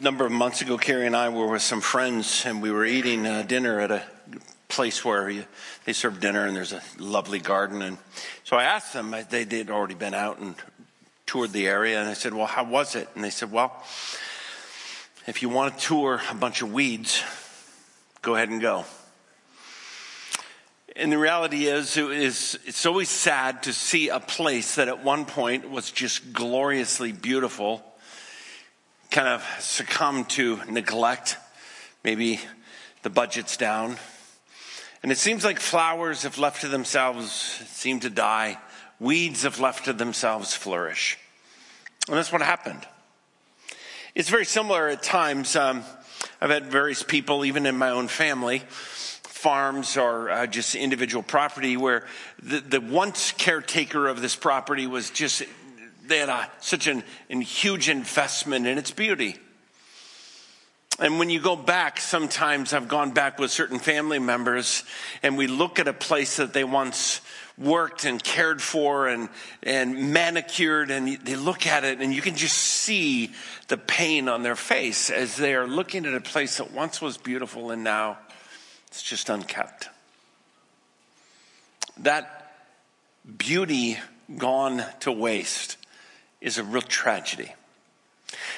number of months ago, Carrie and I were with some friends, and we were eating uh, dinner at a place where you, they serve dinner, and there's a lovely garden. And so I asked them; they had already been out and toured the area, and I said, "Well, how was it?" And they said, "Well, if you want to tour a bunch of weeds, go ahead and go." And the reality is, it is, it's always sad to see a place that at one point was just gloriously beautiful kind of succumb to neglect. Maybe the budget's down. And it seems like flowers, if left to themselves, seem to die. Weeds, if left to themselves, flourish. And that's what happened. It's very similar at times. Um, I've had various people, even in my own family, farms or uh, just individual property, where the, the once caretaker of this property was just they had a, such an, an huge investment in its beauty. And when you go back, sometimes I've gone back with certain family members and we look at a place that they once worked and cared for and, and manicured and they look at it and you can just see the pain on their face as they are looking at a place that once was beautiful and now it's just unkept. That beauty gone to waste is a real tragedy.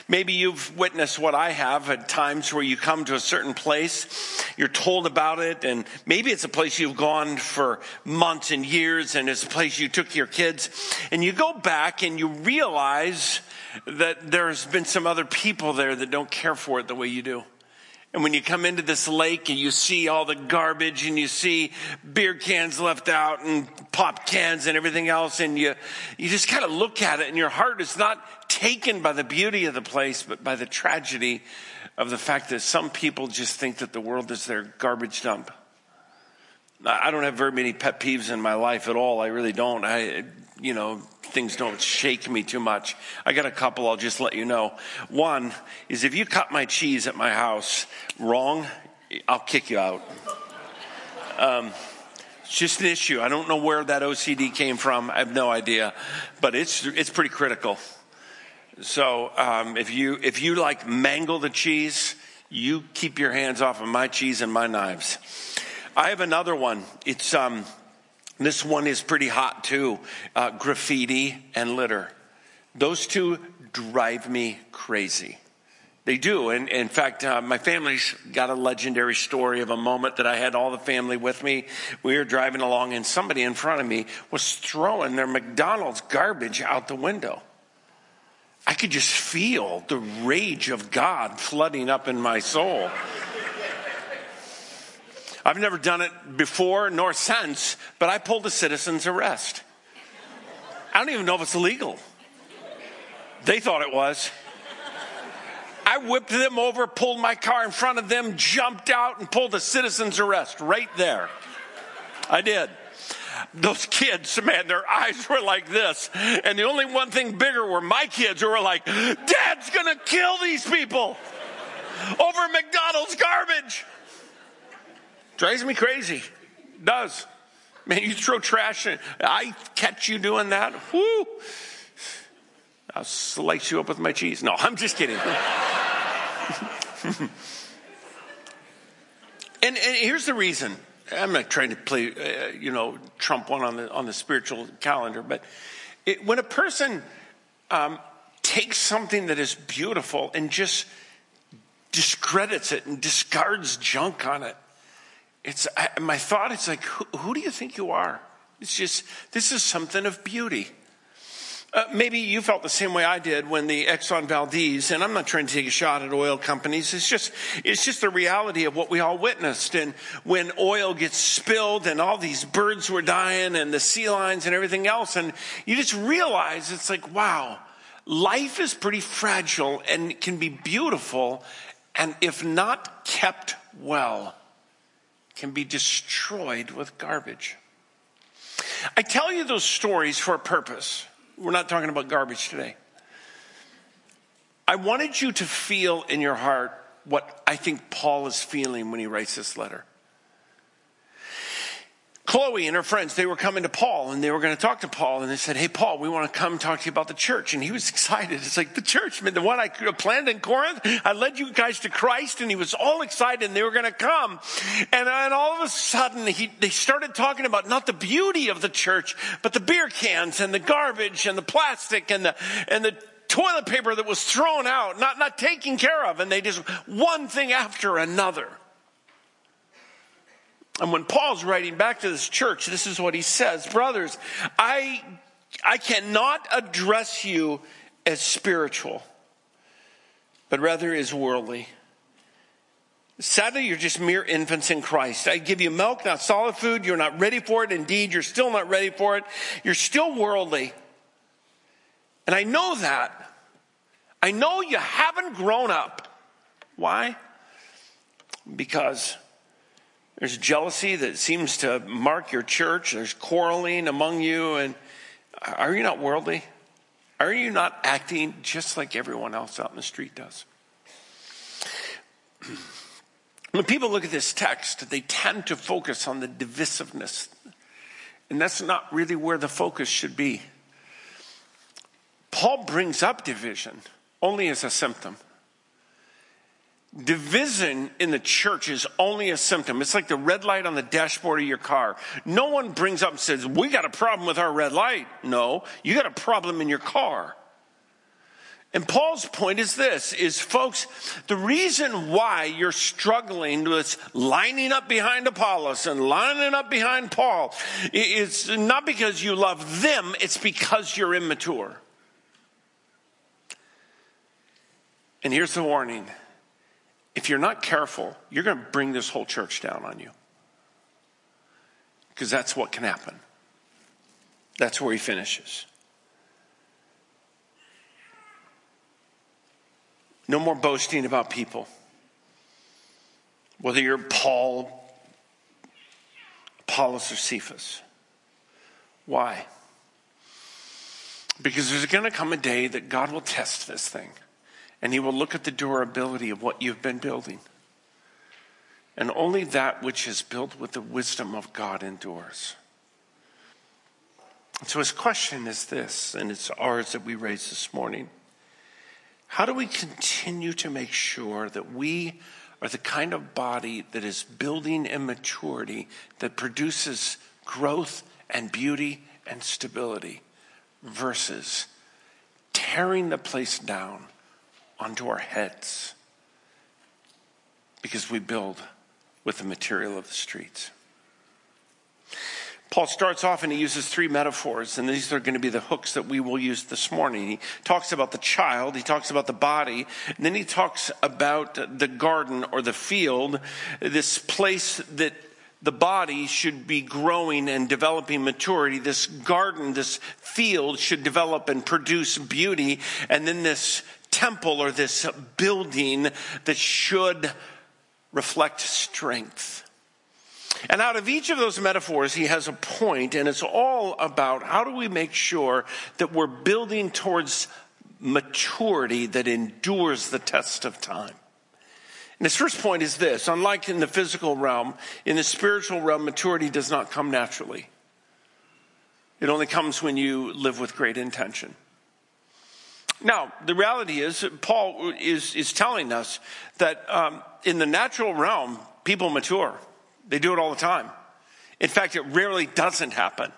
Maybe you've witnessed what I have at times where you come to a certain place, you're told about it, and maybe it's a place you've gone for months and years, and it's a place you took your kids, and you go back and you realize that there's been some other people there that don't care for it the way you do. And when you come into this lake and you see all the garbage and you see beer cans left out and pop cans and everything else, and you, you just kind of look at it and your heart is not taken by the beauty of the place, but by the tragedy of the fact that some people just think that the world is their garbage dump. I don't have very many pet peeves in my life at all. I really don't. I, you know, things don't shake me too much. I got a couple I'll just let you know. One is if you cut my cheese at my house wrong, I'll kick you out. Um, it's just an issue. I don't know where that OCD came from. I have no idea, but it's it's pretty critical. So um, if you if you like mangle the cheese, you keep your hands off of my cheese and my knives. I have another one. It's um, this one is pretty hot too uh, graffiti and litter. Those two drive me crazy. They do. And in fact, uh, my family's got a legendary story of a moment that I had all the family with me. We were driving along and somebody in front of me was throwing their McDonald's garbage out the window. I could just feel the rage of God flooding up in my soul. I've never done it before nor since, but I pulled a citizen's arrest. I don't even know if it's illegal. They thought it was. I whipped them over, pulled my car in front of them, jumped out, and pulled a citizen's arrest right there. I did. Those kids, man, their eyes were like this. And the only one thing bigger were my kids who were like, Dad's gonna kill these people over McDonald's garbage. Drives me crazy. Does. Man, you throw trash in. I catch you doing that. Whoo. I'll slice you up with my cheese. No, I'm just kidding. and, and here's the reason. I'm not trying to play, uh, you know, Trump one on the on the spiritual calendar, but it, when a person um, takes something that is beautiful and just discredits it and discards junk on it, it's I, my thought. It's like, who, who, do you think you are? It's just this is something of beauty. Uh, maybe you felt the same way I did when the Exxon Valdez, and I'm not trying to take a shot at oil companies. It's just, it's just the reality of what we all witnessed. And when oil gets spilled and all these birds were dying and the sea lions and everything else, and you just realize it's like, wow, life is pretty fragile and can be beautiful. And if not kept well, can be destroyed with garbage. I tell you those stories for a purpose. We're not talking about garbage today. I wanted you to feel in your heart what I think Paul is feeling when he writes this letter. Chloe and her friends, they were coming to Paul and they were going to talk to Paul and they said, Hey, Paul, we want to come talk to you about the church. And he was excited. It's like the church, man, the one I planned in Corinth. I led you guys to Christ and he was all excited and they were going to come. And then all of a sudden he, they started talking about not the beauty of the church, but the beer cans and the garbage and the plastic and the, and the toilet paper that was thrown out, not, not taken care of. And they just one thing after another. And when Paul's writing back to this church, this is what he says Brothers, I, I cannot address you as spiritual, but rather as worldly. Sadly, you're just mere infants in Christ. I give you milk, not solid food. You're not ready for it. Indeed, you're still not ready for it. You're still worldly. And I know that. I know you haven't grown up. Why? Because there's jealousy that seems to mark your church. There's quarreling among you. And are you not worldly? Are you not acting just like everyone else out in the street does? When people look at this text, they tend to focus on the divisiveness. And that's not really where the focus should be. Paul brings up division only as a symptom. Division in the church is only a symptom. It's like the red light on the dashboard of your car. No one brings up and says, We got a problem with our red light. No, you got a problem in your car. And Paul's point is this is folks, the reason why you're struggling with lining up behind Apollos and lining up behind Paul is not because you love them, it's because you're immature. And here's the warning if you're not careful, you're going to bring this whole church down on you. Because that's what can happen. That's where he finishes. No more boasting about people. Whether you're Paul, Apollos, or Cephas. Why? Because there's going to come a day that God will test this thing and he will look at the durability of what you've been building. And only that which is built with the wisdom of God endures. So his question is this, and it's ours that we raise this morning. How do we continue to make sure that we are the kind of body that is building in maturity that produces growth and beauty and stability versus tearing the place down onto our heads because we build with the material of the streets. Paul starts off and he uses three metaphors, and these are going to be the hooks that we will use this morning. He talks about the child, he talks about the body, and then he talks about the garden or the field, this place that the body should be growing and developing maturity. This garden, this field should develop and produce beauty. And then this temple or this building that should reflect strength. And out of each of those metaphors, he has a point, and it's all about how do we make sure that we're building towards maturity that endures the test of time. And his first point is this unlike in the physical realm, in the spiritual realm, maturity does not come naturally. It only comes when you live with great intention. Now, the reality is, Paul is, is telling us that um, in the natural realm, people mature. They do it all the time. In fact, it rarely doesn't happen.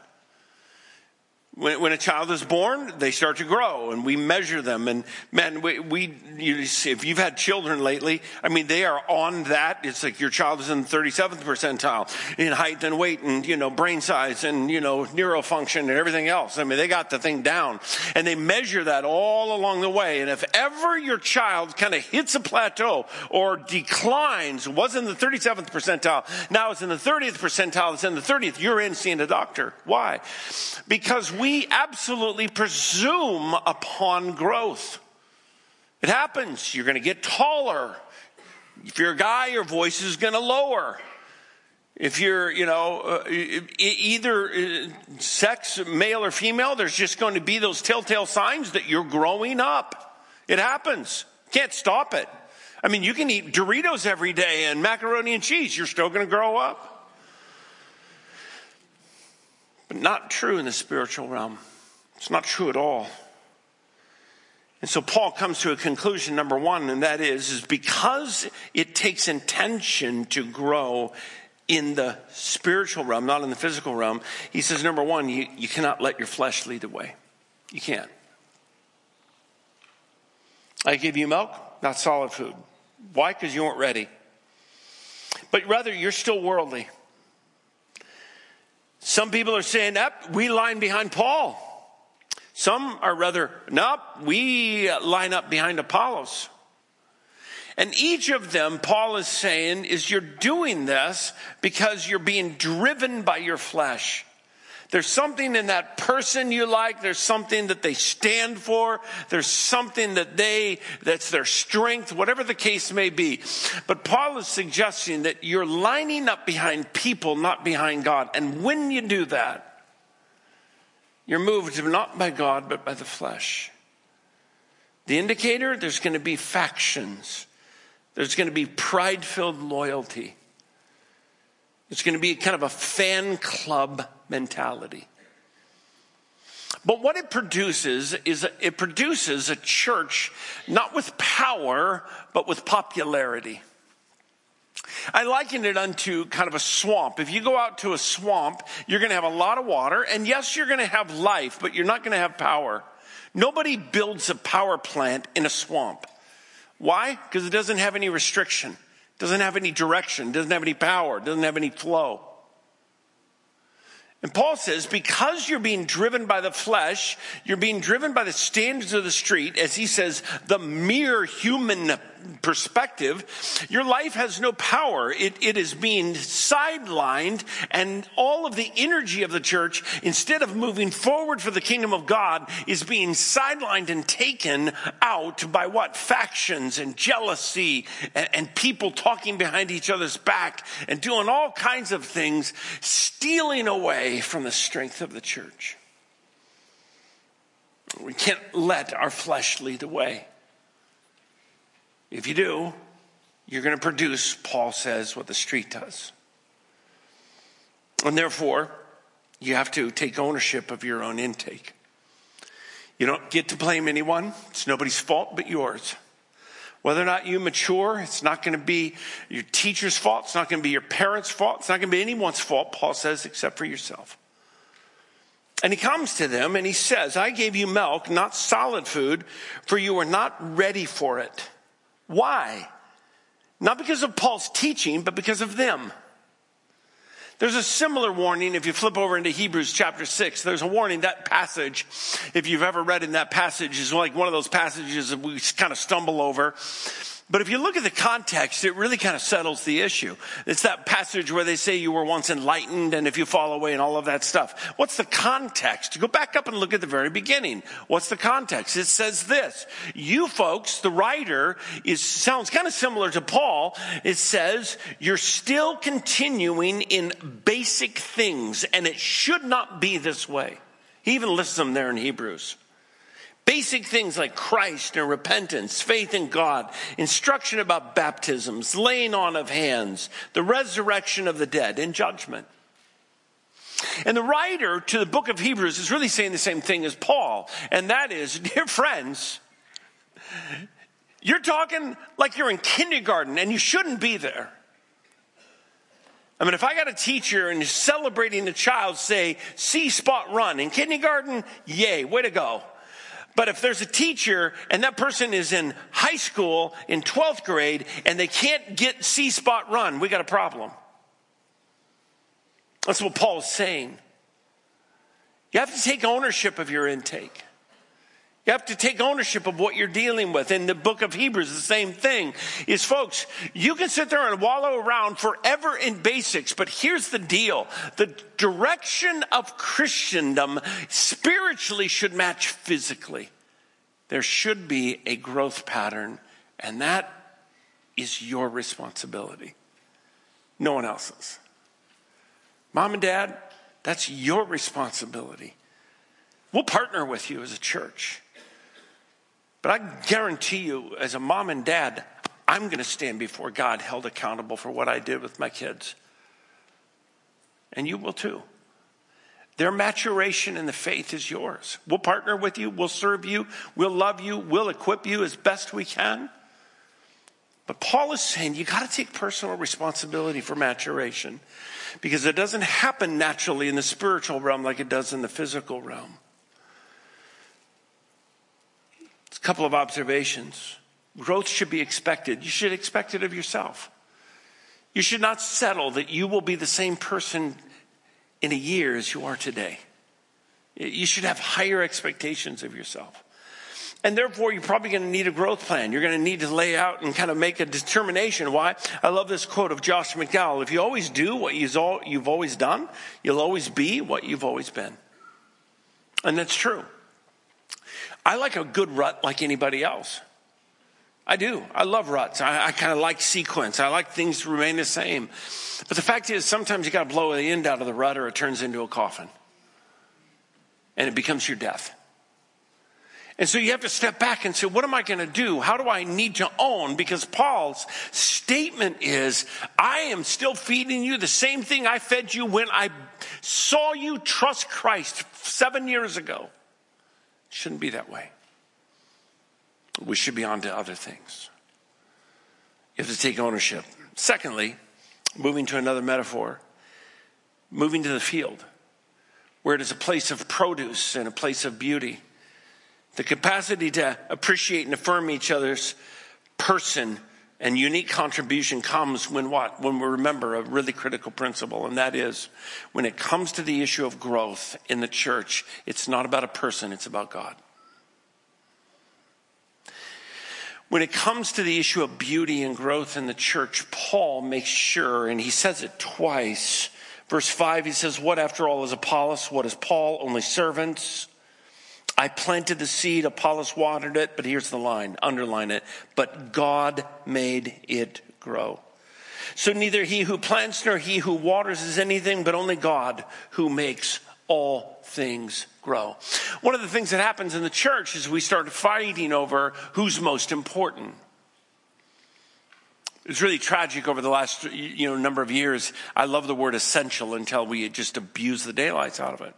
When, when, a child is born, they start to grow, and we measure them. And man, we, we you see, if you've had children lately, I mean, they are on that. It's like your child is in the 37th percentile in height and weight, and you know, brain size, and you know, neurofunction, and everything else. I mean, they got the thing down, and they measure that all along the way. And if ever your child kind of hits a plateau or declines, was in the 37th percentile, now it's in the 30th percentile, it's in the 30th, you're in seeing a doctor. Why? Because we we absolutely presume upon growth. It happens. You're going to get taller. If you're a guy, your voice is going to lower. If you're, you know, uh, either uh, sex, male or female, there's just going to be those telltale signs that you're growing up. It happens. Can't stop it. I mean, you can eat Doritos every day and macaroni and cheese. You're still going to grow up. But not true in the spiritual realm. It's not true at all. And so Paul comes to a conclusion, number one, and that is, is because it takes intention to grow in the spiritual realm, not in the physical realm, he says, number one, you, you cannot let your flesh lead the way. You can't. I give you milk, not solid food. Why? Because you weren't ready. But rather, you're still worldly. Some people are saying, "Up, we line behind Paul." Some are rather, "Nope, we line up behind Apollos." And each of them, Paul is saying, is you're doing this because you're being driven by your flesh. There's something in that person you like. There's something that they stand for. There's something that they, that's their strength, whatever the case may be. But Paul is suggesting that you're lining up behind people, not behind God. And when you do that, you're moved not by God, but by the flesh. The indicator, there's going to be factions. There's going to be pride filled loyalty. It's going to be kind of a fan club mentality. But what it produces is it produces a church not with power, but with popularity. I liken it unto kind of a swamp. If you go out to a swamp, you're going to have a lot of water, and yes, you're going to have life, but you're not going to have power. Nobody builds a power plant in a swamp. Why? Because it doesn't have any restriction, doesn't have any direction, doesn't have any power, doesn't have any flow. And Paul says, because you're being driven by the flesh, you're being driven by the standards of the street, as he says, the mere human perspective, your life has no power. It, it is being sidelined, and all of the energy of the church, instead of moving forward for the kingdom of God, is being sidelined and taken out by what? Factions and jealousy and, and people talking behind each other's back and doing all kinds of things, stealing away from the strength of the church. We can't let our flesh lead the way. If you do, you're going to produce, Paul says, what the street does. And therefore, you have to take ownership of your own intake. You don't get to blame anyone, it's nobody's fault but yours. Whether or not you mature, it's not going to be your teacher's fault. It's not going to be your parents' fault. It's not going to be anyone's fault, Paul says, except for yourself. And he comes to them and he says, I gave you milk, not solid food, for you were not ready for it. Why? Not because of Paul's teaching, but because of them. There's a similar warning if you flip over into Hebrews chapter 6. There's a warning. That passage, if you've ever read in that passage, is like one of those passages that we kind of stumble over. But if you look at the context, it really kind of settles the issue. It's that passage where they say you were once enlightened and if you fall away and all of that stuff. What's the context? Go back up and look at the very beginning. What's the context? It says this. You folks, the writer is, sounds kind of similar to Paul. It says you're still continuing in basic things and it should not be this way. He even lists them there in Hebrews. Basic things like Christ and repentance, faith in God, instruction about baptisms, laying on of hands, the resurrection of the dead, and judgment. And the writer to the book of Hebrews is really saying the same thing as Paul, and that is, dear friends, you're talking like you're in kindergarten and you shouldn't be there. I mean, if I got a teacher and is celebrating a child say, see spot run in kindergarten, yay, way to go. But if there's a teacher and that person is in high school in 12th grade and they can't get C spot run, we got a problem. That's what Paul's saying. You have to take ownership of your intake. You have to take ownership of what you're dealing with. In the book of Hebrews, the same thing is, folks, you can sit there and wallow around forever in basics, but here's the deal. The direction of Christendom spiritually should match physically. There should be a growth pattern, and that is your responsibility. No one else's. Mom and dad, that's your responsibility. We'll partner with you as a church. But I guarantee you, as a mom and dad, I'm going to stand before God held accountable for what I did with my kids. And you will too. Their maturation in the faith is yours. We'll partner with you, we'll serve you, we'll love you, we'll equip you as best we can. But Paul is saying you got to take personal responsibility for maturation because it doesn't happen naturally in the spiritual realm like it does in the physical realm. It's a couple of observations. Growth should be expected. You should expect it of yourself. You should not settle that you will be the same person in a year as you are today. You should have higher expectations of yourself. And therefore, you're probably going to need a growth plan. You're going to need to lay out and kind of make a determination. Why? I love this quote of Josh McDowell. If you always do what you've always done, you'll always be what you've always been. And that's true. I like a good rut like anybody else. I do. I love ruts. I, I kind of like sequence. I like things to remain the same. But the fact is, sometimes you got to blow the end out of the rut or it turns into a coffin. And it becomes your death. And so you have to step back and say, what am I going to do? How do I need to own? Because Paul's statement is, I am still feeding you the same thing I fed you when I saw you trust Christ seven years ago. Shouldn't be that way. We should be on to other things. You have to take ownership. Secondly, moving to another metaphor, moving to the field, where it is a place of produce and a place of beauty. The capacity to appreciate and affirm each other's person and unique contribution comes when what? When we remember a really critical principle, and that is when it comes to the issue of growth in the church, it's not about a person, it's about God. When it comes to the issue of beauty and growth in the church, Paul makes sure, and he says it twice. Verse 5, he says, What after all is Apollos? What is Paul? Only servants I planted the seed, Apollos watered it, but here's the line, underline it. But God made it grow. So neither he who plants nor he who waters is anything, but only God who makes all things grow. One of the things that happens in the church is we start fighting over who's most important. It's really tragic over the last you know number of years. I love the word essential until we just abuse the daylights out of it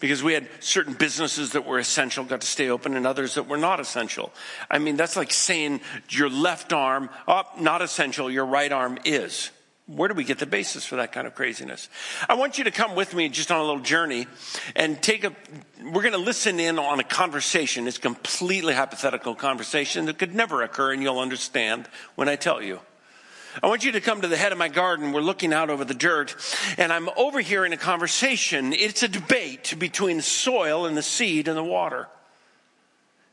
because we had certain businesses that were essential got to stay open and others that were not essential. I mean, that's like saying your left arm, oh, not essential, your right arm is. Where do we get the basis for that kind of craziness? I want you to come with me just on a little journey and take a, we're going to listen in on a conversation. It's completely hypothetical conversation that could never occur and you'll understand when I tell you. I want you to come to the head of my garden. We're looking out over the dirt, and I'm overhearing a conversation. It's a debate between the soil and the seed and the water.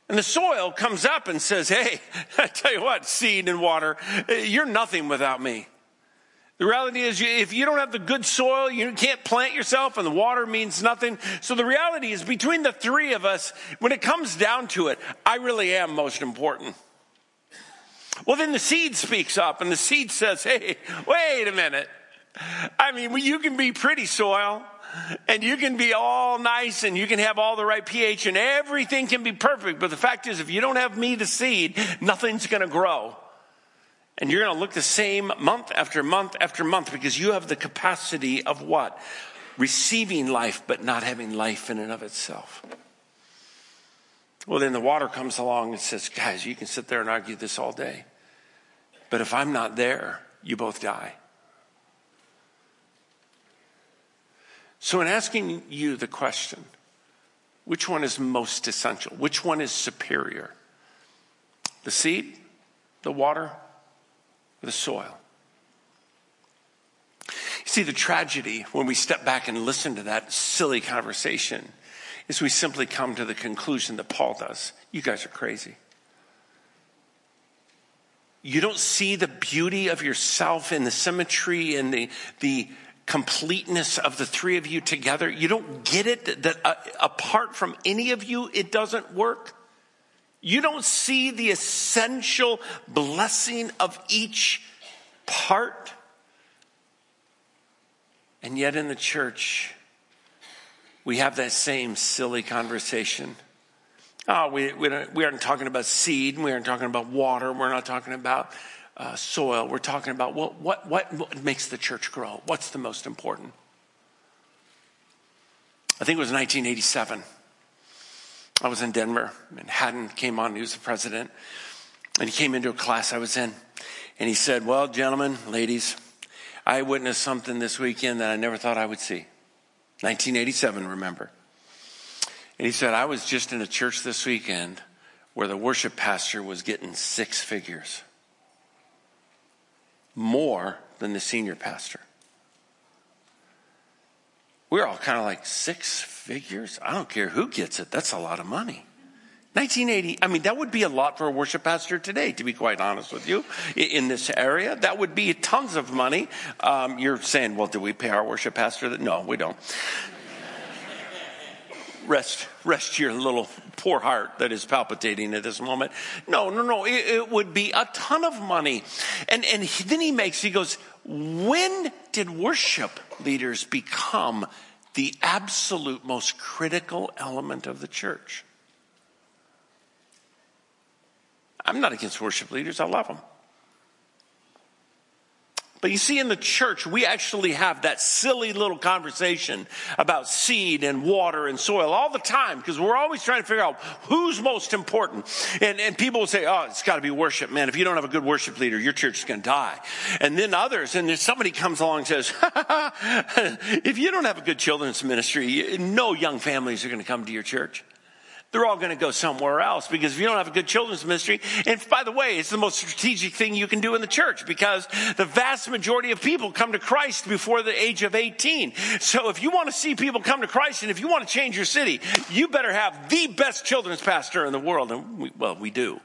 And the soil comes up and says, Hey, I tell you what, seed and water, eh, you're nothing without me. The reality is, if you don't have the good soil, you can't plant yourself, and the water means nothing. So the reality is, between the three of us, when it comes down to it, I really am most important. Well, then the seed speaks up and the seed says, Hey, wait a minute. I mean, you can be pretty soil and you can be all nice and you can have all the right pH and everything can be perfect. But the fact is, if you don't have me, the seed, nothing's going to grow. And you're going to look the same month after month after month because you have the capacity of what? Receiving life, but not having life in and of itself. Well, then the water comes along and says, guys, you can sit there and argue this all day. But if I'm not there, you both die. So, in asking you the question, which one is most essential? Which one is superior? The seed, the water, the soil? You see, the tragedy when we step back and listen to that silly conversation is we simply come to the conclusion that Paul does. You guys are crazy. You don't see the beauty of yourself and the symmetry and the, the completeness of the three of you together. You don't get it that uh, apart from any of you, it doesn't work. You don't see the essential blessing of each part. And yet in the church, we have that same silly conversation. Oh, we, we, we aren't talking about seed, we aren't talking about water, we're not talking about uh, soil. We're talking about what, what, what makes the church grow? What's the most important? I think it was 1987. I was in Denver and Haddon came on, he was the president, and he came into a class I was in. And he said, Well, gentlemen, ladies, I witnessed something this weekend that I never thought I would see. 1987, remember. And he said, I was just in a church this weekend where the worship pastor was getting six figures more than the senior pastor. We're all kind of like six figures? I don't care who gets it. That's a lot of money. 1980, I mean, that would be a lot for a worship pastor today, to be quite honest with you, in this area. That would be tons of money. Um, you're saying, well, do we pay our worship pastor that? No, we don't. rest, rest your little poor heart that is palpitating at this moment. No, no, no. It, it would be a ton of money. And, and then he makes, he goes, when did worship leaders become the absolute most critical element of the church? I'm not against worship leaders. I love them. But you see, in the church, we actually have that silly little conversation about seed and water and soil all the time because we're always trying to figure out who's most important. And, and people will say, oh, it's got to be worship, man. If you don't have a good worship leader, your church is going to die. And then others, and then somebody comes along and says, if you don't have a good children's ministry, no young families are going to come to your church they're all going to go somewhere else because if you don't have a good children's ministry, and by the way, it's the most strategic thing you can do in the church because the vast majority of people come to Christ before the age of 18. So if you want to see people come to Christ and if you want to change your city, you better have the best children's pastor in the world. And we, well, we do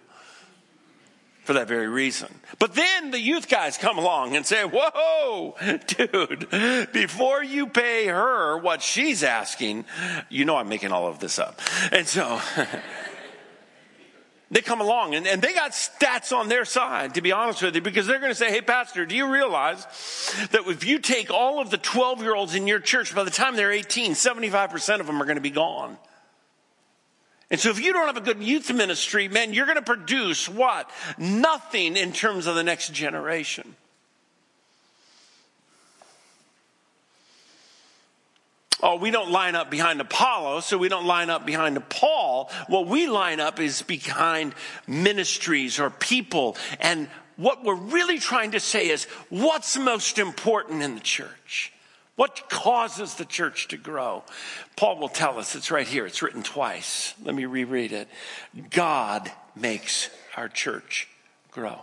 for that very reason. But then the youth guys come along and say, whoa, dude, before you pay her what she's asking, you know I'm making all of this up. And so they come along and, and they got stats on their side, to be honest with you, because they're going to say, hey, pastor, do you realize that if you take all of the 12 year olds in your church, by the time they're 18, 75% of them are going to be gone. And so if you don't have a good youth ministry, man, you're going to produce what? Nothing in terms of the next generation. Oh, we don't line up behind Apollo, so we don't line up behind Paul. What we line up is behind ministries or people. And what we're really trying to say is what's most important in the church? What causes the church to grow? Paul will tell us, it's right here, it's written twice. Let me reread it. God makes our church grow.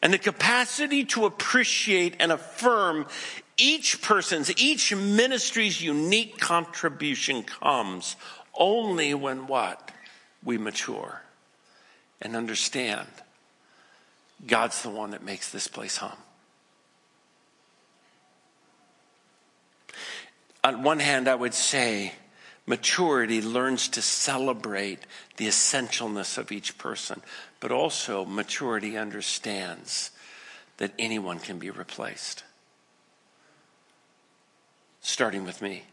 And the capacity to appreciate and affirm each person's, each ministry's unique contribution comes only when what? We mature and understand God's the one that makes this place hum. On one hand, I would say maturity learns to celebrate the essentialness of each person, but also maturity understands that anyone can be replaced. Starting with me,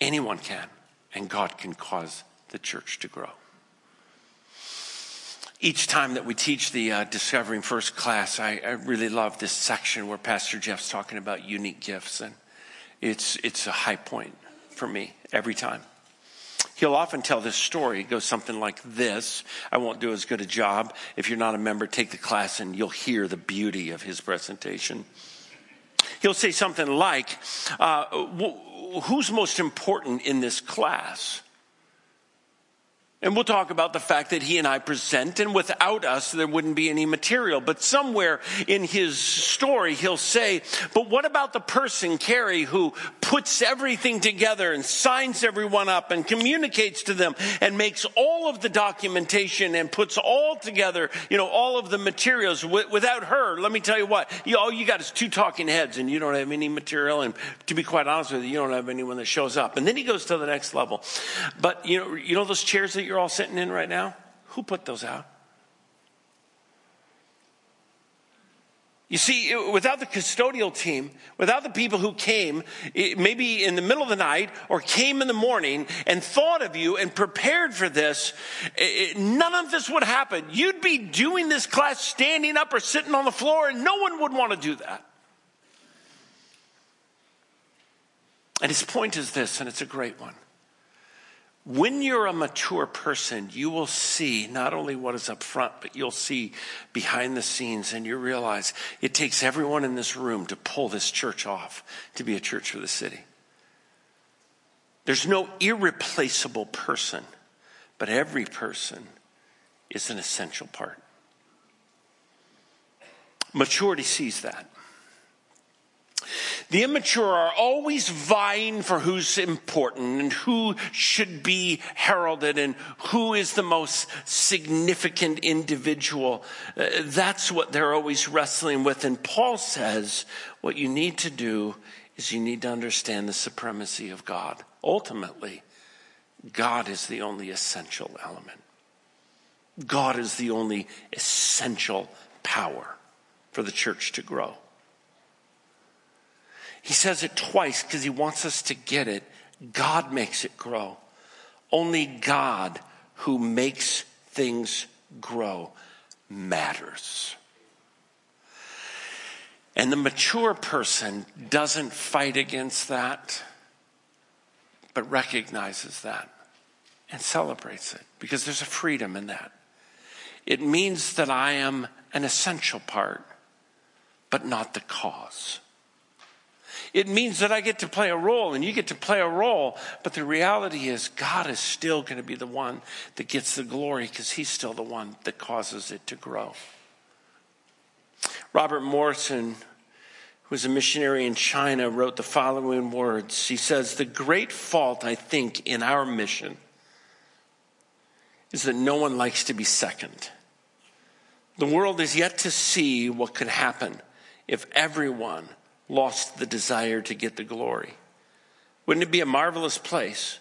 anyone can, and God can cause the church to grow each time that we teach the uh, Discovering First class, I, I, really love this section where Pastor Jeff's talking about unique gifts, and it's it's a high point for me every time. He'll often tell this story. It goes something like this. I won't do as good a job. If you're not a member, take the class and you'll hear the beauty of his presentation. He'll say something like, uh, Who's most important in this class? And we'll talk about the fact that he and I present, and without us, there wouldn't be any material. But somewhere in his story, he'll say, But what about the person, Carrie, who puts everything together and signs everyone up and communicates to them and makes all of the documentation and puts all together, you know, all of the materials? Without her, let me tell you what, all you got is two talking heads, and you don't have any material. And to be quite honest with you, you don't have anyone that shows up. And then he goes to the next level. But, you know, you know those chairs that you're all sitting in right now? Who put those out? You see, without the custodial team, without the people who came, maybe in the middle of the night or came in the morning and thought of you and prepared for this, none of this would happen. You'd be doing this class standing up or sitting on the floor, and no one would want to do that. And his point is this, and it's a great one. When you're a mature person, you will see not only what is up front, but you'll see behind the scenes, and you realize it takes everyone in this room to pull this church off to be a church for the city. There's no irreplaceable person, but every person is an essential part. Maturity sees that. The immature are always vying for who's important and who should be heralded and who is the most significant individual. Uh, that's what they're always wrestling with. And Paul says what you need to do is you need to understand the supremacy of God. Ultimately, God is the only essential element. God is the only essential power for the church to grow. He says it twice because he wants us to get it. God makes it grow. Only God who makes things grow matters. And the mature person doesn't fight against that, but recognizes that and celebrates it because there's a freedom in that. It means that I am an essential part, but not the cause. It means that I get to play a role and you get to play a role, but the reality is God is still going to be the one that gets the glory because he's still the one that causes it to grow. Robert Morrison, who was a missionary in China, wrote the following words. He says, The great fault, I think, in our mission is that no one likes to be second. The world is yet to see what could happen if everyone lost the desire to get the glory. Wouldn't it be a marvelous place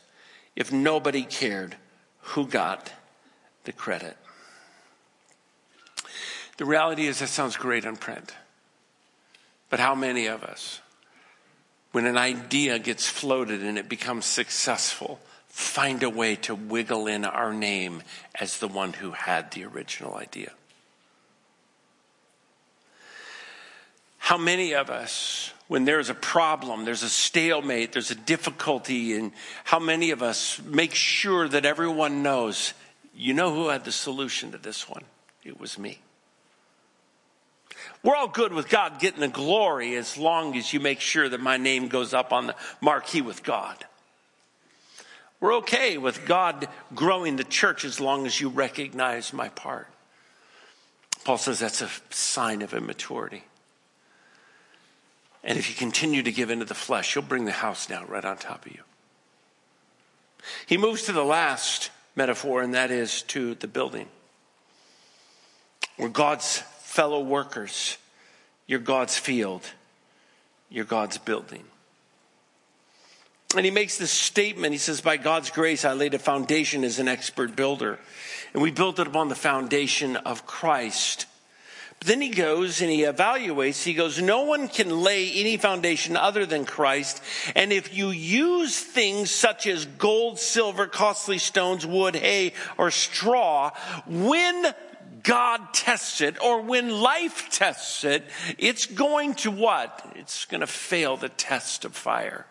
if nobody cared who got the credit? The reality is, that sounds great on print. But how many of us, when an idea gets floated and it becomes successful, find a way to wiggle in our name as the one who had the original idea? How many of us, when there's a problem, there's a stalemate, there's a difficulty, and how many of us make sure that everyone knows, you know who had the solution to this one? It was me. We're all good with God getting the glory as long as you make sure that my name goes up on the marquee with God. We're okay with God growing the church as long as you recognize my part. Paul says that's a sign of immaturity. And if you continue to give into the flesh, you'll bring the house down right on top of you. He moves to the last metaphor, and that is to the building. We're God's fellow workers. You're God's field. You're God's building. And he makes this statement. He says, By God's grace, I laid a foundation as an expert builder. And we built it upon the foundation of Christ. But then he goes and he evaluates. He goes, No one can lay any foundation other than Christ. And if you use things such as gold, silver, costly stones, wood, hay, or straw, when God tests it or when life tests it, it's going to what? It's going to fail the test of fire.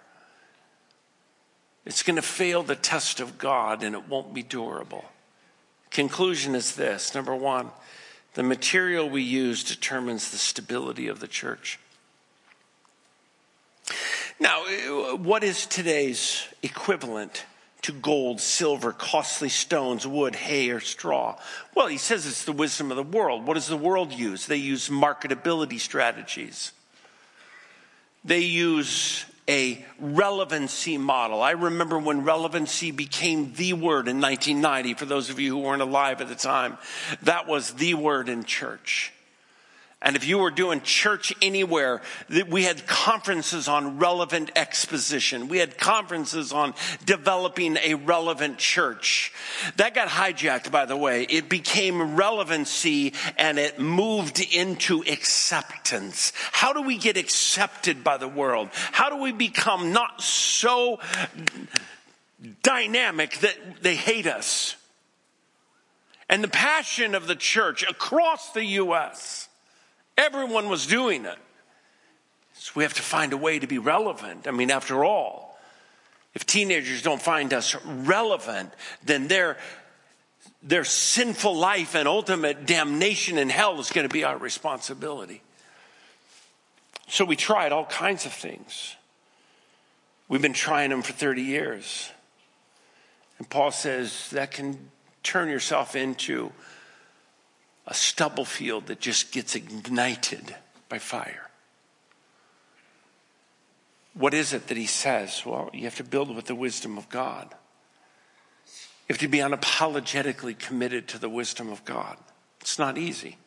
It's going to fail the test of God and it won't be durable. Conclusion is this number one, the material we use determines the stability of the church. Now, what is today's equivalent to gold, silver, costly stones, wood, hay, or straw? Well, he says it's the wisdom of the world. What does the world use? They use marketability strategies. They use a relevancy model. I remember when relevancy became the word in 1990, for those of you who weren't alive at the time, that was the word in church. And if you were doing church anywhere, we had conferences on relevant exposition. We had conferences on developing a relevant church. That got hijacked, by the way. It became relevancy and it moved into acceptance. How do we get accepted by the world? How do we become not so dynamic that they hate us? And the passion of the church across the U.S Everyone was doing it. So we have to find a way to be relevant. I mean, after all, If teenagers don't find us relevant, then their, their sinful life and ultimate damnation in hell is going to be our responsibility. So we tried all kinds of things. We've been trying them for 30 years. And Paul says that can turn yourself into a stubble field that just gets ignited by fire. What is it that he says? Well, you have to build with the wisdom of God. You have to be unapologetically committed to the wisdom of God. It's not easy.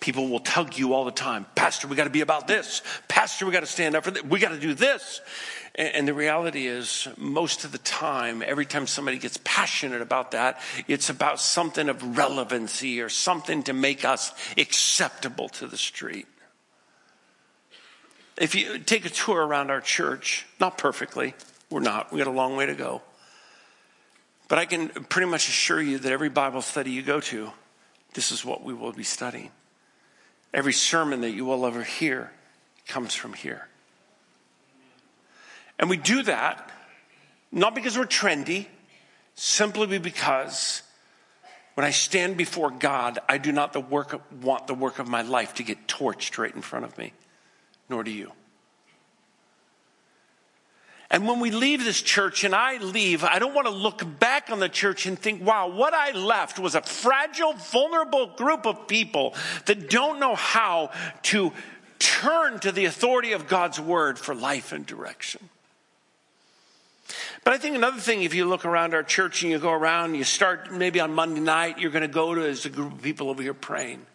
People will tug you all the time. Pastor, we got to be about this. Pastor, we got to stand up for this. We got to do this. And the reality is, most of the time, every time somebody gets passionate about that, it's about something of relevancy or something to make us acceptable to the street. If you take a tour around our church, not perfectly, we're not, we got a long way to go. But I can pretty much assure you that every Bible study you go to, this is what we will be studying. Every sermon that you will ever hear comes from here. And we do that not because we're trendy, simply because when I stand before God, I do not the work want the work of my life to get torched right in front of me, nor do you. And when we leave this church and I leave, I don't want to look back on the church and think, wow, what I left was a fragile, vulnerable group of people that don't know how to turn to the authority of God's word for life and direction. But I think another thing, if you look around our church and you go around, you start maybe on Monday night, you're going to go to as a group of people over here praying.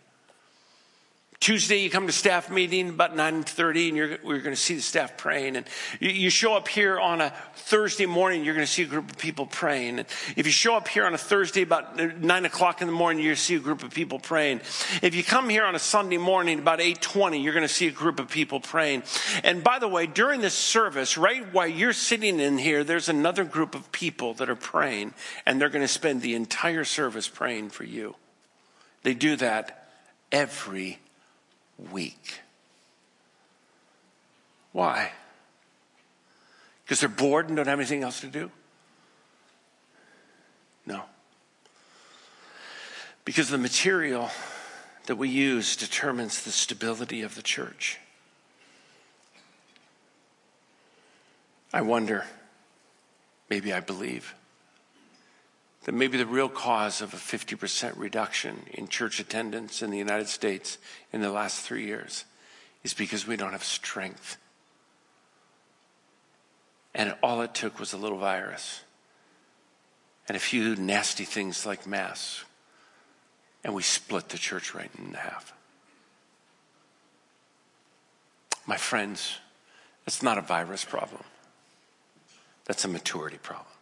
Tuesday, you come to staff meeting about 9.30 and you're, we're going to see the staff praying. And you, you, show up here on a Thursday morning, you're going to see a group of people praying. And if you show up here on a Thursday about 9 o'clock in the morning, you're going to see a group of people praying. If you come here on a Sunday morning about 8.20, you're going to see a group of people praying. And by the way, during this service, right while you're sitting in here, there's another group of people that are praying and they're going to spend the entire service praying for you. They do that every week. Why? Because they're bored and don't have anything else to do? No. Because the material that we use determines the stability of the church. I wonder, maybe I believe, that maybe the real cause of a 50% reduction in church attendance in the United States in the last three years is because we don't have strength. And all it took was a little virus and a few nasty things like masks, and we split the church right in half. My friends, that's not a virus problem. That's a maturity problem.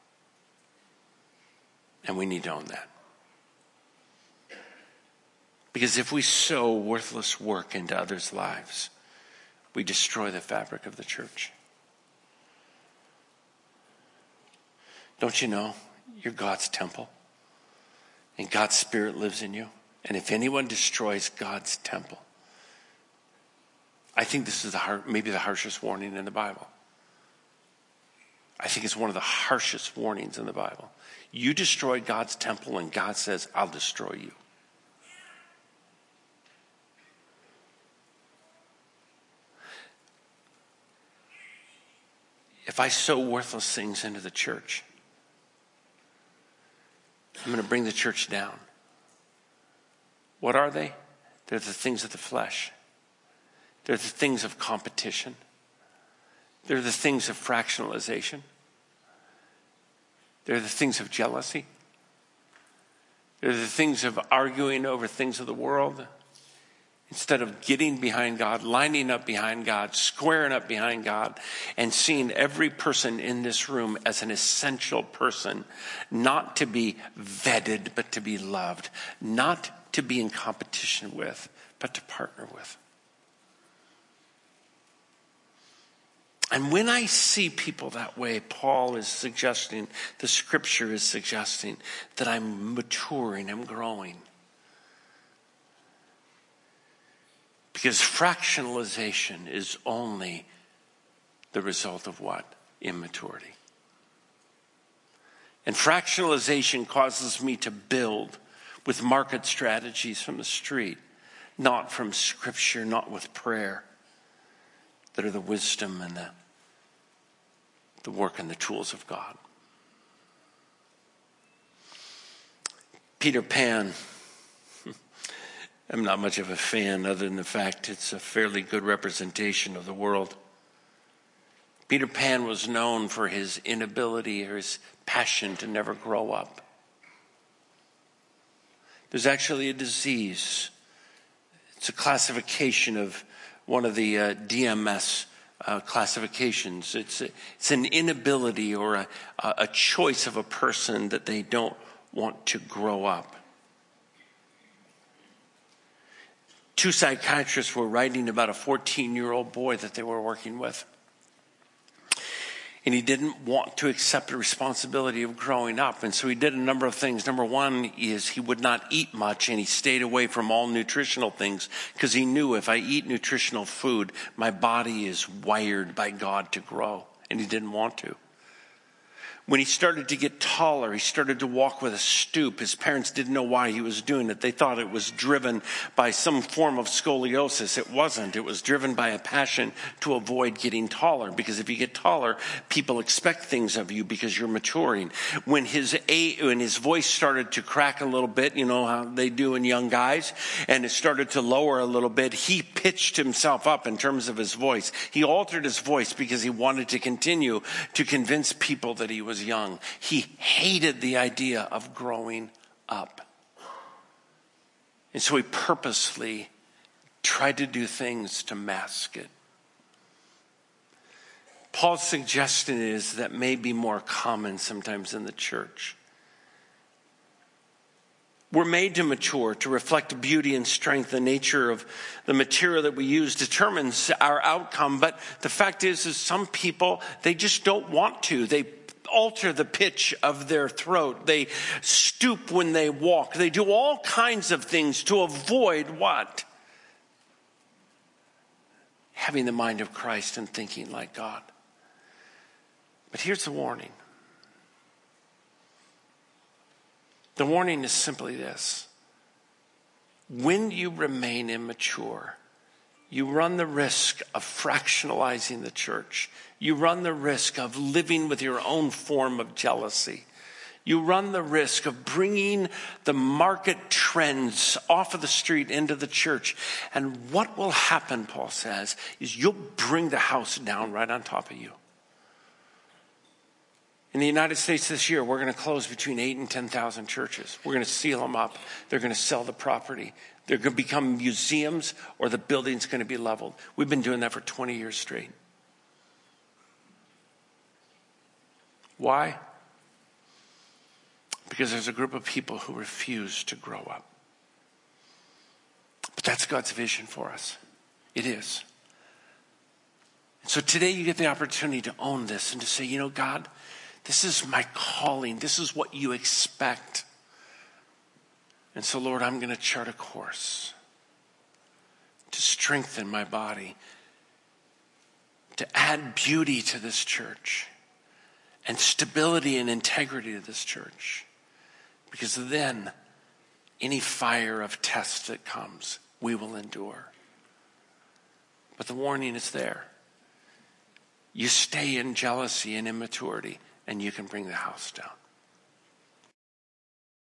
And we need to own that. Because if we sow worthless work into others' lives, we destroy the fabric of the church. Don't you know you're God's temple? And God's Spirit lives in you. And if anyone destroys God's temple, I think this is the maybe the harshest warning in the Bible. I think it's one of the harshest warnings in the Bible. You destroy God's temple, and God says, I'll destroy you. If I sow worthless things into the church, I'm going to bring the church down. What are they? They're the things of the flesh. They're the things of competition. They're the things of fractionalization. They're the things of jealousy. They're the things of arguing over things of the world. Instead of getting behind God, lining up behind God, squaring up behind God, and seeing every person in this room as an essential person, not to be vetted, but to be loved, not to be in competition with, but to partner with. And when I see people that way, Paul is suggesting, the scripture is suggesting that I'm maturing, I'm growing. Because fractionalization is only the result of what? Immaturity. And fractionalization causes me to build with market strategies from the street, not from scripture, not with prayer, that are the wisdom and the, the work and the tools of God. Peter Pan. I'm not much of a fan, other than the fact it's a fairly good representation of the world. Peter Pan was known for his inability or his passion to never grow up. There's actually a disease. It's a classification of one of the uh, DMS uh, classifications. It's, a, it's an inability or a, a choice of a person that they don't want to grow up. Two psychiatrists were writing about a 14 year old boy that they were working with. And he didn't want to accept the responsibility of growing up. And so he did a number of things. Number one is he would not eat much and he stayed away from all nutritional things because he knew if I eat nutritional food, my body is wired by God to grow. And he didn't want to. When he started to get taller, he started to walk with a stoop. His parents didn't know why he was doing it. They thought it was driven by some form of scoliosis. It wasn't. It was driven by a passion to avoid getting taller because if you get taller, people expect things of you because you're maturing. When his a, when his voice started to crack a little bit, you know how they do in young guys, and it started to lower a little bit, he pitched himself up in terms of his voice. He altered his voice because he wanted to continue to convince people that he was was young. He hated the idea of growing up. And so he purposely tried to do things to mask it. Paul's suggestion is that may be more common sometimes in the church. We're made to mature, to reflect beauty and strength. The nature of the material that we use determines our outcome. But the fact is, is some people, they just don't want to. They alter the pitch of their throat. They stoop when they walk. They do all kinds of things to avoid what? Having the mind of Christ and thinking like God. But here's the warning the warning is simply this when you remain immature, you run the risk of fractionalizing the church. You run the risk of living with your own form of jealousy. You run the risk of bringing the market trends off of the street into the church. And what will happen, Paul says, is you'll bring the house down right on top of you. In the United States this year, we're going to close between eight and 10,000 churches. We're going to seal them up. They're going to sell the property. They're going to become museums or the building's going to be leveled. We've been doing that for 20 years straight. Why? Because there's a group of people who refuse to grow up. But that's God's vision for us. It is. so today you get the opportunity to own this and to say, you know, God, this is my calling. This is what you expect. And so, Lord, I'm going to chart a course to strengthen my body, to add beauty to this church, and stability and integrity to this church. Because then, any fire of test that comes, we will endure. But the warning is there. You stay in jealousy and immaturity, and you can bring the house down.